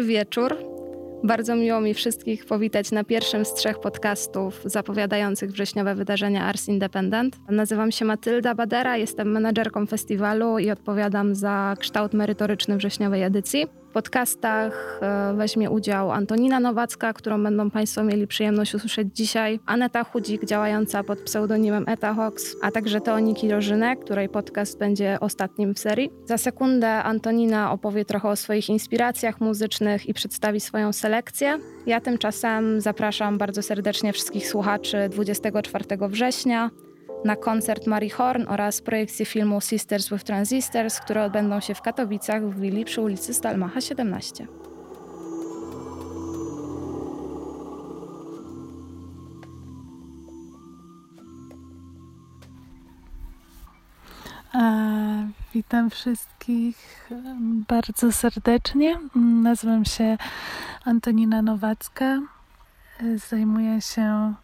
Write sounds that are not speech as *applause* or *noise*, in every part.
Dobry wieczór. Bardzo miło mi wszystkich powitać na pierwszym z trzech podcastów zapowiadających wrześniowe wydarzenia Ars Independent. Nazywam się Matylda Badera, jestem menadżerką festiwalu i odpowiadam za kształt merytoryczny wrześniowej edycji. Podcastach e, weźmie udział Antonina Nowacka, którą będą Państwo mieli przyjemność usłyszeć dzisiaj, Aneta Chudzik, działająca pod pseudonimem Eta Hawks, a także Teoniki Rożynek, której podcast będzie ostatnim w serii. Za sekundę Antonina opowie trochę o swoich inspiracjach muzycznych i przedstawi swoją selekcję. Ja tymczasem zapraszam bardzo serdecznie wszystkich słuchaczy 24 września na koncert Marii Horn oraz projekcję filmu Sisters with Transistors, które odbędą się w Katowicach w willi przy ulicy Stalmacha 17. E, witam wszystkich bardzo serdecznie. Nazywam się Antonina Nowacka. Zajmuję się.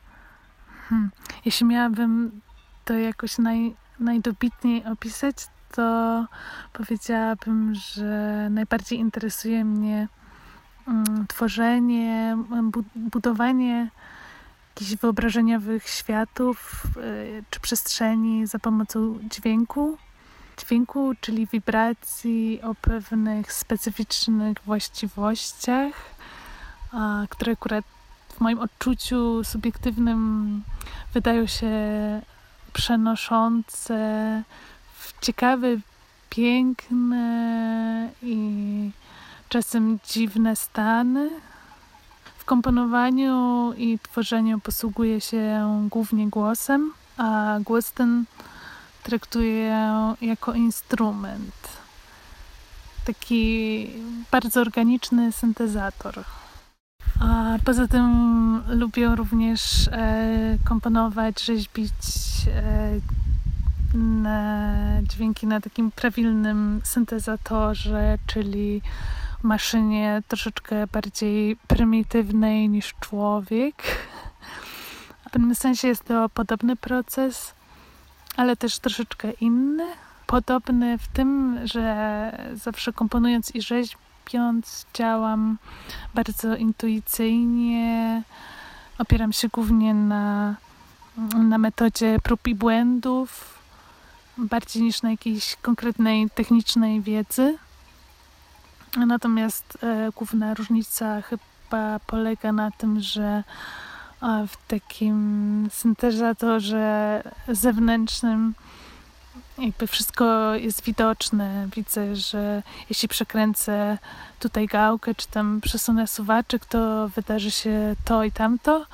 Hmm, jeśli miałabym to jakoś naj, najdobitniej opisać, to powiedziałabym, że najbardziej interesuje mnie um, tworzenie, budowanie jakichś wyobrażeniowych światów y, czy przestrzeni za pomocą dźwięku. Dźwięku, czyli wibracji o pewnych specyficznych właściwościach, które akurat w moim odczuciu subiektywnym wydają się przenoszące w ciekawe, piękne i czasem dziwne stany. W komponowaniu i tworzeniu posługuje się głównie głosem, a głos ten traktuję jako instrument. Taki bardzo organiczny syntezator. A poza tym lubię również e, komponować, rzeźbić e, na dźwięki na takim prawilnym syntezatorze, czyli maszynie troszeczkę bardziej prymitywnej niż człowiek. W pewnym sensie jest to podobny proces, ale też troszeczkę inny. Podobny w tym, że zawsze komponując i rzeźbiąc, działam bardzo intuicyjnie. Opieram się głównie na, na metodzie prób i błędów, bardziej niż na jakiejś konkretnej technicznej wiedzy. Natomiast e, główna różnica chyba polega na tym, że e, w takim syntezatorze zewnętrznym jakby wszystko jest widoczne. Widzę, że jeśli przekręcę tutaj gałkę, czy tam przesunę suwaczek, to wydarzy się to i tamto.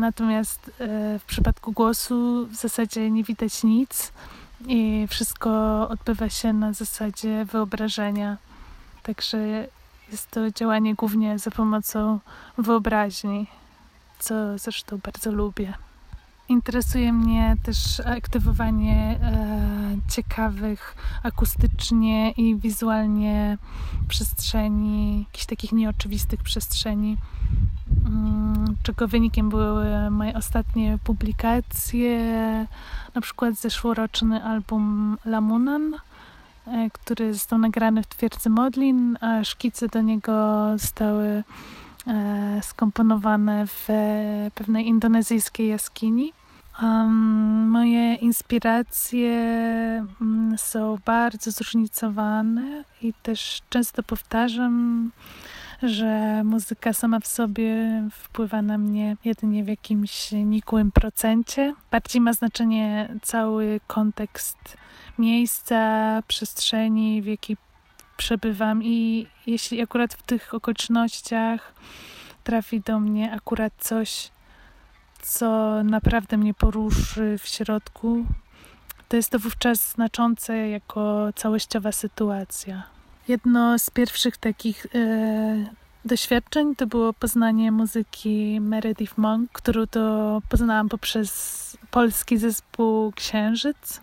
Natomiast e, w przypadku głosu w zasadzie nie widać nic i wszystko odbywa się na zasadzie wyobrażenia. Także jest to działanie głównie za pomocą wyobraźni, co zresztą bardzo lubię. Interesuje mnie też aktywowanie e, ciekawych akustycznie i wizualnie przestrzeni, jakichś takich nieoczywistych przestrzeni, mm, czego wynikiem były moje ostatnie publikacje, na przykład zeszłoroczny album Lamunan, e, który został nagrany w twierdzy Modlin, a szkice do niego zostały e, skomponowane w pewnej indonezyjskiej jaskini. Um, moje inspiracje um, są bardzo zróżnicowane i też często powtarzam, że muzyka sama w sobie wpływa na mnie jedynie w jakimś nikłym procencie. Bardziej ma znaczenie cały kontekst miejsca, przestrzeni, w jakiej przebywam i jeśli akurat w tych okolicznościach trafi do mnie akurat coś, co naprawdę mnie poruszy w środku, to jest to wówczas znaczące jako całościowa sytuacja. Jedno z pierwszych takich e, doświadczeń to było poznanie muzyki Meredith Monk, którą to poznałam poprzez polski zespół Księżyc.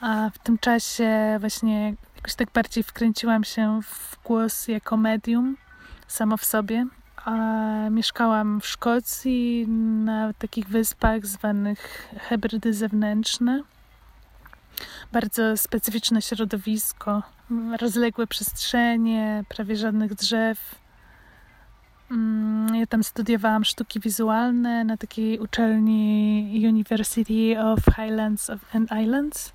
A w tym czasie właśnie jakoś tak bardziej wkręciłam się w głos jako medium samo w sobie mieszkałam w Szkocji na takich wyspach zwanych Hebrydy Zewnętrzne. Bardzo specyficzne środowisko. rozległe przestrzenie, prawie żadnych drzew. Mm, ja tam studiowałam sztuki wizualne na takiej uczelni University of Highlands and Islands,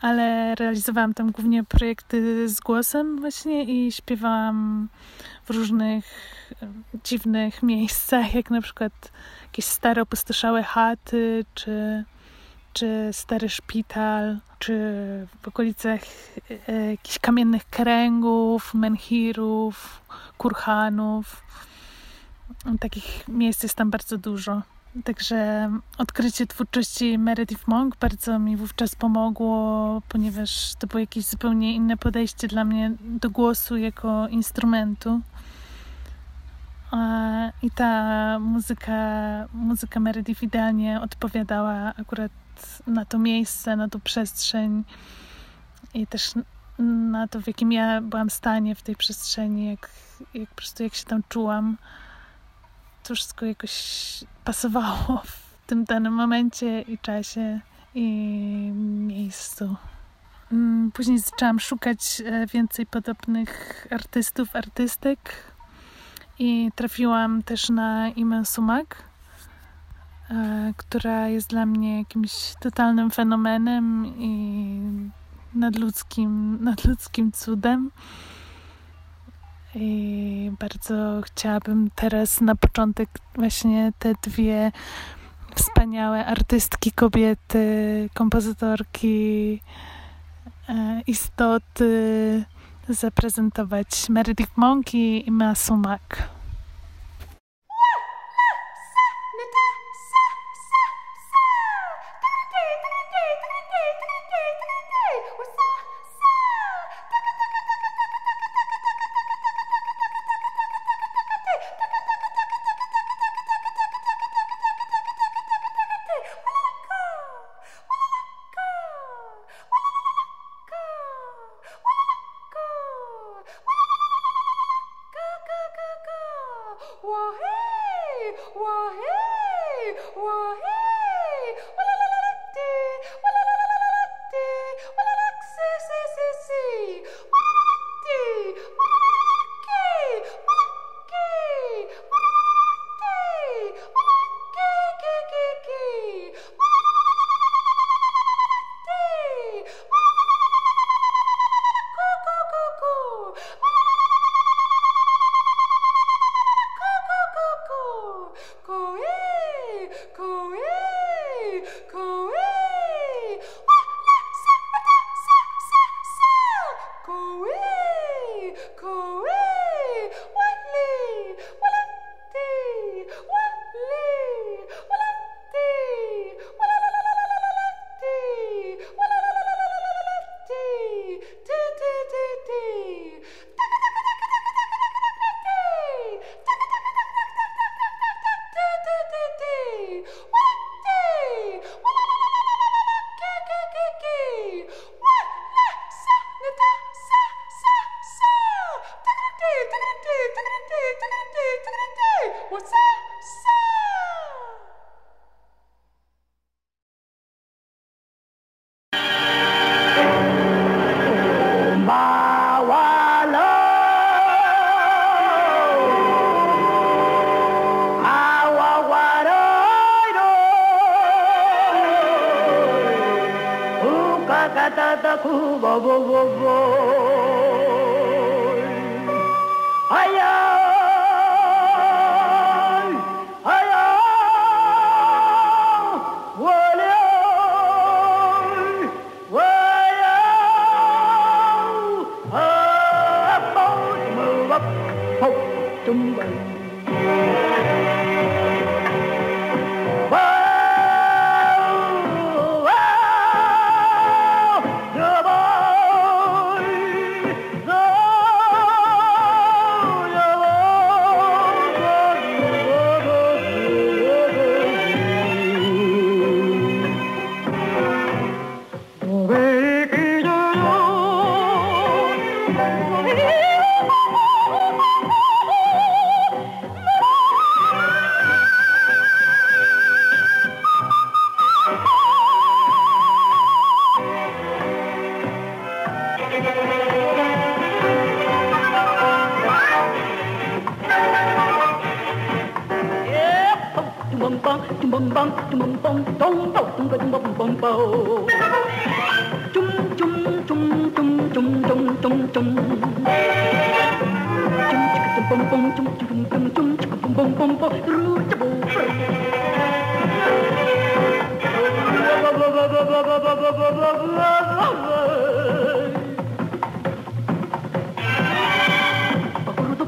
ale realizowałam tam głównie projekty z głosem właśnie i śpiewałam w różnych dziwnych miejscach, jak na przykład jakieś stare opustoszałe chaty, czy, czy stary szpital, czy w okolicach e, jakichś kamiennych kręgów, menhirów, kurhanów. Takich miejsc jest tam bardzo dużo. Także odkrycie twórczości Meredith Monk bardzo mi wówczas pomogło, ponieważ to było jakieś zupełnie inne podejście dla mnie do głosu jako instrumentu. I ta muzyka, muzyka Meredith idealnie odpowiadała akurat na to miejsce, na tą przestrzeń i też na to, w jakim ja byłam stanie w tej przestrzeni, jak, jak po prostu jak się tam czułam. To wszystko jakoś pasowało w tym danym momencie i czasie i miejscu. Mm, później zaczęłam szukać e, więcej podobnych artystów, artystek i trafiłam też na Imę Sumak, e, która jest dla mnie jakimś totalnym fenomenem i nadludzkim, *laughs* nadludzkim cudem. I bardzo chciałabym teraz na początek właśnie te dwie wspaniałe artystki, kobiety, kompozytorki, e, istoty zaprezentować Meredith Monk i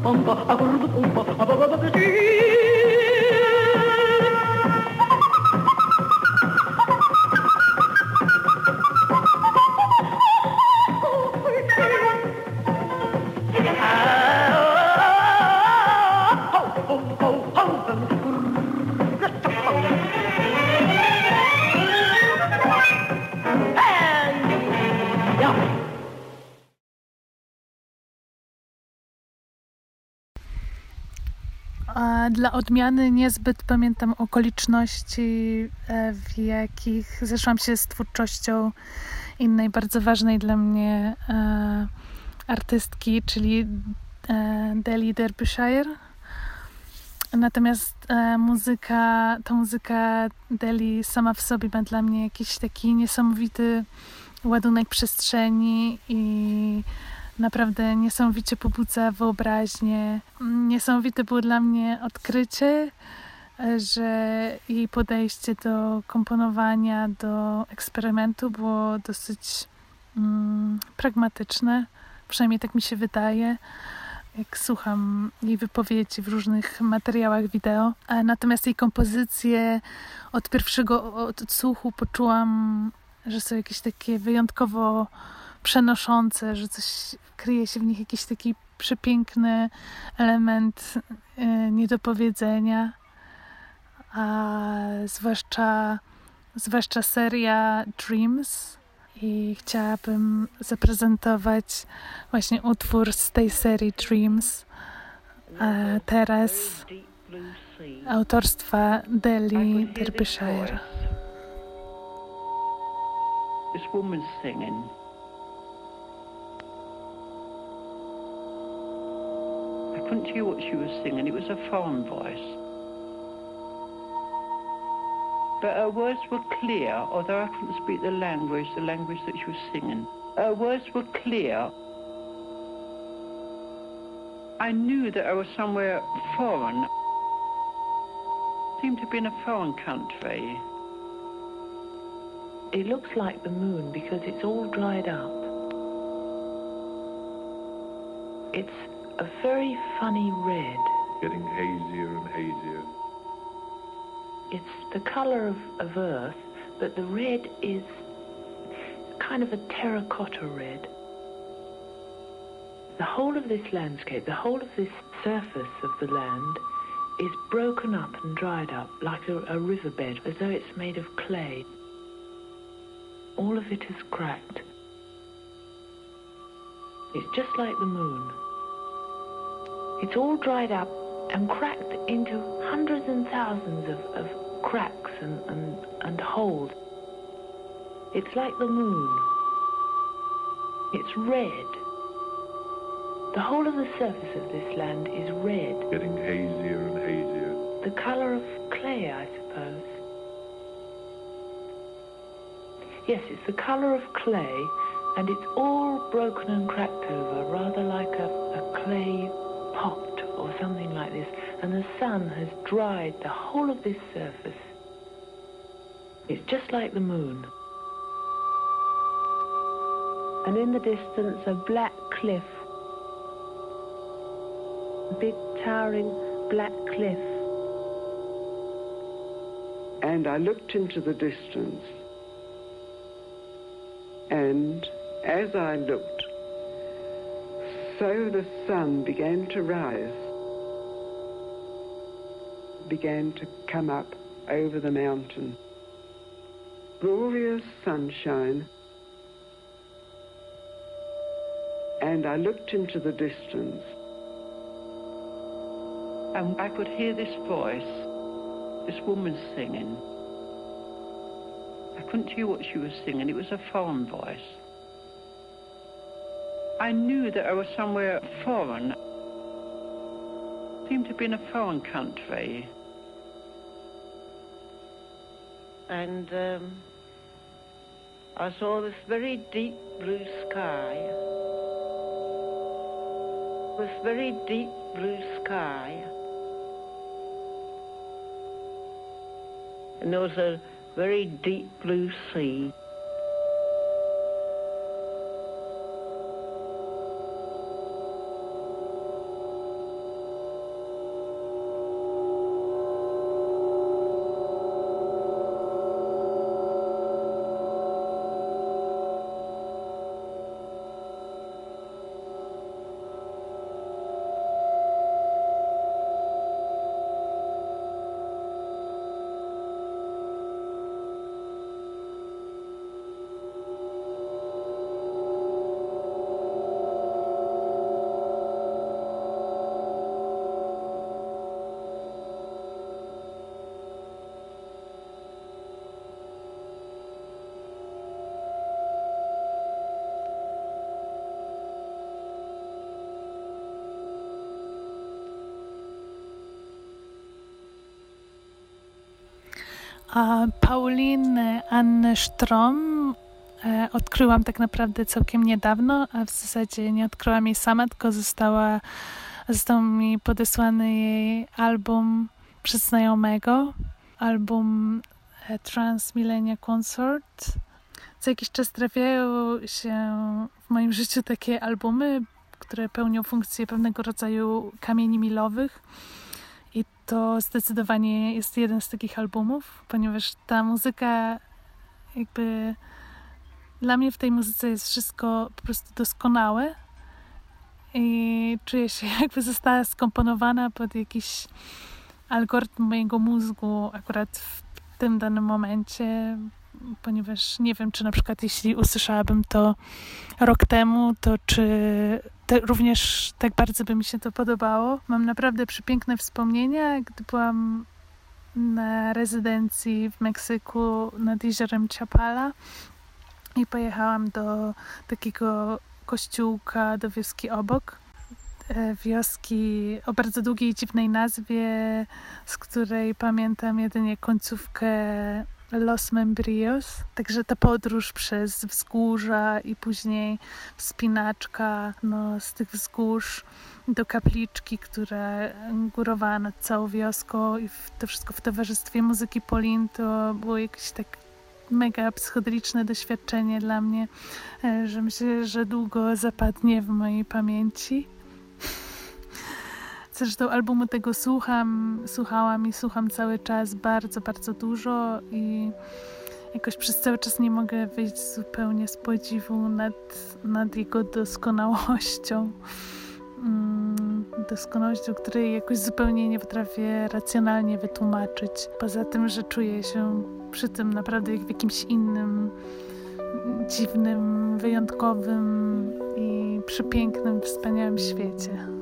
Bumba, a bumba, a bumba, a bumba, Dla odmiany niezbyt pamiętam okoliczności, e, w jakich zeszłam się z twórczością innej bardzo ważnej dla mnie e, artystki, czyli e, Deli Derbyshire. Natomiast muzyka, ta muzyka Deli sama w sobie ma dla mnie jakiś taki niesamowity ładunek przestrzeni i naprawdę niesamowicie pobudza wyobraźnię. Niesamowite było dla mnie odkrycie, że jej podejście do komponowania, do eksperymentu było dosyć mm, pragmatyczne, przynajmniej tak mi się wydaje jak słucham jej wypowiedzi w różnych materiałach wideo. Natomiast jej kompozycje od pierwszego odsłuchu poczułam, że są jakieś takie wyjątkowo przenoszące, że coś kryje się w nich jakiś taki przepiękny element yy, niedopowiedzenia, a zwłaszcza, zwłaszcza seria Dreams. I chciałabym zaprezentować właśnie utwór z tej serii Dreams. Teraz autorstwa Deli Derbyshire. This woman's singing. Couldn't hear what she was singing. It was a foreign voice. But her words were clear, although I couldn't speak the language, the language that she was singing. Her words were clear. I knew that I was somewhere foreign. seemed to be in a foreign country. It looks like the moon because it's all dried up. It's a very funny red. Getting hazier and hazier. It's the color of, of earth, but the red is kind of a terracotta red. The whole of this landscape, the whole of this surface of the land is broken up and dried up like a, a riverbed, as though it's made of clay. All of it is cracked. It's just like the moon. It's all dried up and cracked into hundreds and thousands of, of cracks and, and, and holes. It's like the moon. It's red. The whole of the surface of this land is red. Getting hazier and hazier. The colour of clay, I suppose. Yes, it's the colour of clay, and it's all broken and cracked over, rather like a, a clay pot or something like this, and the sun has dried the whole of this surface. It's just like the moon. And in the distance, a black cliff. A big towering black cliff. And I looked into the distance. And as I looked, so the sun began to rise, began to come up over the mountain. Glorious sunshine. And I looked into the distance. And I could hear this voice, this woman singing. I couldn't hear what she was singing. It was a foreign voice. I knew that I was somewhere foreign. seemed to be in a foreign country. And um, I saw this very deep blue sky. This very deep blue sky. And there was a very deep blue sea. A Pauline Anne Strom e, odkryłam tak naprawdę całkiem niedawno, a w zasadzie nie odkryłam jej sama, tylko została, został mi podesłany jej album przez znajomego, album e, Transmillennia Consort. Co jakiś czas trafiają się w moim życiu takie albumy, które pełnią funkcję pewnego rodzaju kamieni milowych to zdecydowanie jest jeden z takich albumów, ponieważ ta muzyka jakby dla mnie w tej muzyce jest wszystko po prostu doskonałe i czuję się *laughs* jakby została skomponowana pod jakiś algorytm mojego mózgu akurat w tym danym momencie, ponieważ nie wiem, czy na przykład jeśli usłyszałabym to rok temu, to czy te, również tak bardzo by mi się to podobało. Mam naprawdę przepiękne wspomnienia, gdy byłam na rezydencji w Meksyku nad jeziorem Chapala i pojechałam do takiego kościółka, do wioski obok. E, wioski o bardzo długiej, dziwnej nazwie, z której pamiętam jedynie końcówkę Los Membrios. Także ta podróż przez wzgórza i później wspinaczka no, z tych wzgórz do kapliczki, która górowała nad całą wioską i to wszystko w towarzystwie muzyki Polin to było jakieś tak mega psychodeliczne doświadczenie dla mnie, e, że myślę, że długo zapadnie w mojej pamięci. Zresztą albumu tego słucham, słuchałam i słucham cały czas bardzo, bardzo dużo i jakoś przez cały czas nie mogę wyjść zupełnie z podziwu nad, nad jego doskonałością. Mm, doskonałością, której jakoś zupełnie nie potrafię racjonalnie wytłumaczyć. Poza tym, że czuję się przy tym naprawdę jak w jakimś innym, dziwnym, wyjątkowym i przepięknym, wspaniałym świecie.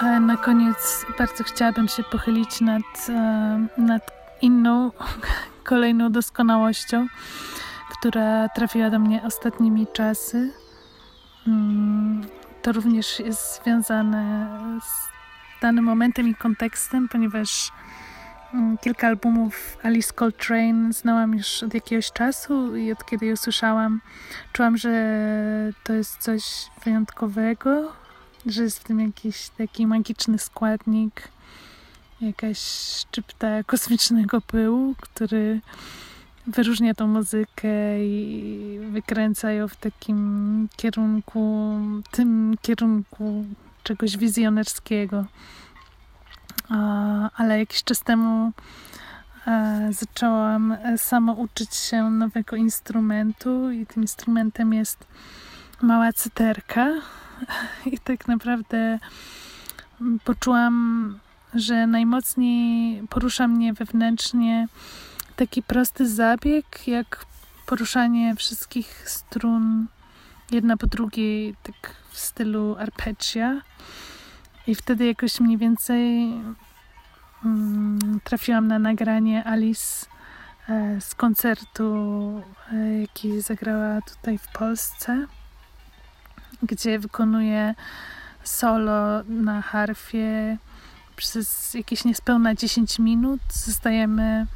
A na koniec bardzo chciałabym się pochylić nad, e, nad inną, *laughs* kolejną doskonałością, która trafiła do mnie ostatnimi czasy. Mm, to również jest związane z danym momentem i kontekstem, ponieważ mm, kilka albumów Alice Coltrane znałam już od jakiegoś czasu i od kiedy je usłyszałam, czułam, że to jest coś wyjątkowego, że jest w tym jakiś taki magiczny składnik, jakaś szczypta kosmicznego pyłu, który wyróżnia tą muzykę i wykręca ją w takim kierunku, tym kierunku czegoś wizjonerskiego. Ale jakiś czas temu e, zaczęłam samo uczyć się nowego instrumentu i tym instrumentem jest mała cyterka i tak naprawdę poczułam, że najmocniej porusza mnie wewnętrznie taki prosty zabieg, jak poruszanie wszystkich strun jedna po drugiej, tak w stylu arpeggia. I wtedy jakoś mniej więcej mm, trafiłam na nagranie Alice e, z koncertu, e, jaki zagrała tutaj w Polsce, gdzie wykonuje solo na harfie przez jakieś niespełna 10 minut. Zostajemy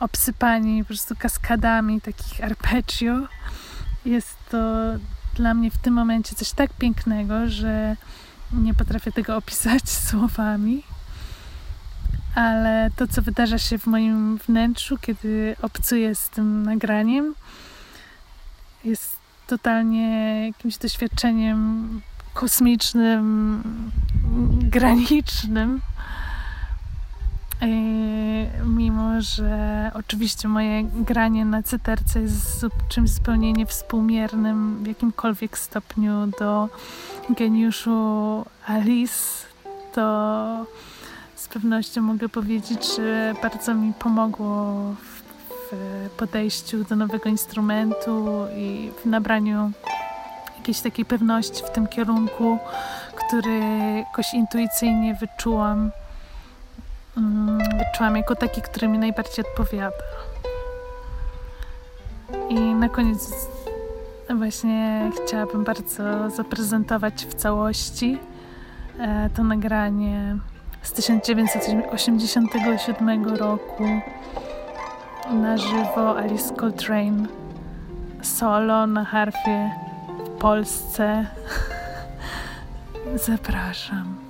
obsypani po prostu kaskadami takich arpeggio. Jest to dla mnie w tym momencie coś tak pięknego, że nie potrafię tego opisać *laughs* słowami. Ale to, co wydarza się w moim wnętrzu, kiedy obcuję z tym nagraniem, jest totalnie jakimś doświadczeniem kosmicznym, granicznym. Mimo, że oczywiście moje granie na cyterce jest czymś zupełnie niewspółmiernym w jakimkolwiek stopniu do geniuszu Alice, to z pewnością mogę powiedzieć, że bardzo mi pomogło w, w podejściu do nowego instrumentu i w nabraniu jakiejś takiej pewności w tym kierunku, który jakoś intuicyjnie wyczułam Mm, wyczułam jako taki, który mi najbardziej odpowiada. I na koniec właśnie chciałabym bardzo zaprezentować w całości e, to nagranie z 1987 roku na żywo Alice Coltrane solo na harfie w Polsce. *laughs* Zapraszam.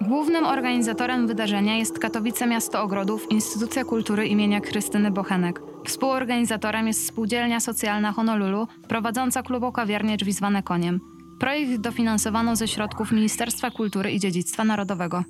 Głównym organizatorem wydarzenia jest Katowice Miasto Ogrodów, Instytucja Kultury imienia Krystyny Bochenek. Współorganizatorem jest Spółdzielnia Socjalna Honolulu, prowadząca klubą kawiarnię Drzwi zwane koniem. Projekt dofinansowano ze środków Ministerstwa Kultury i Dziedzictwa Narodowego.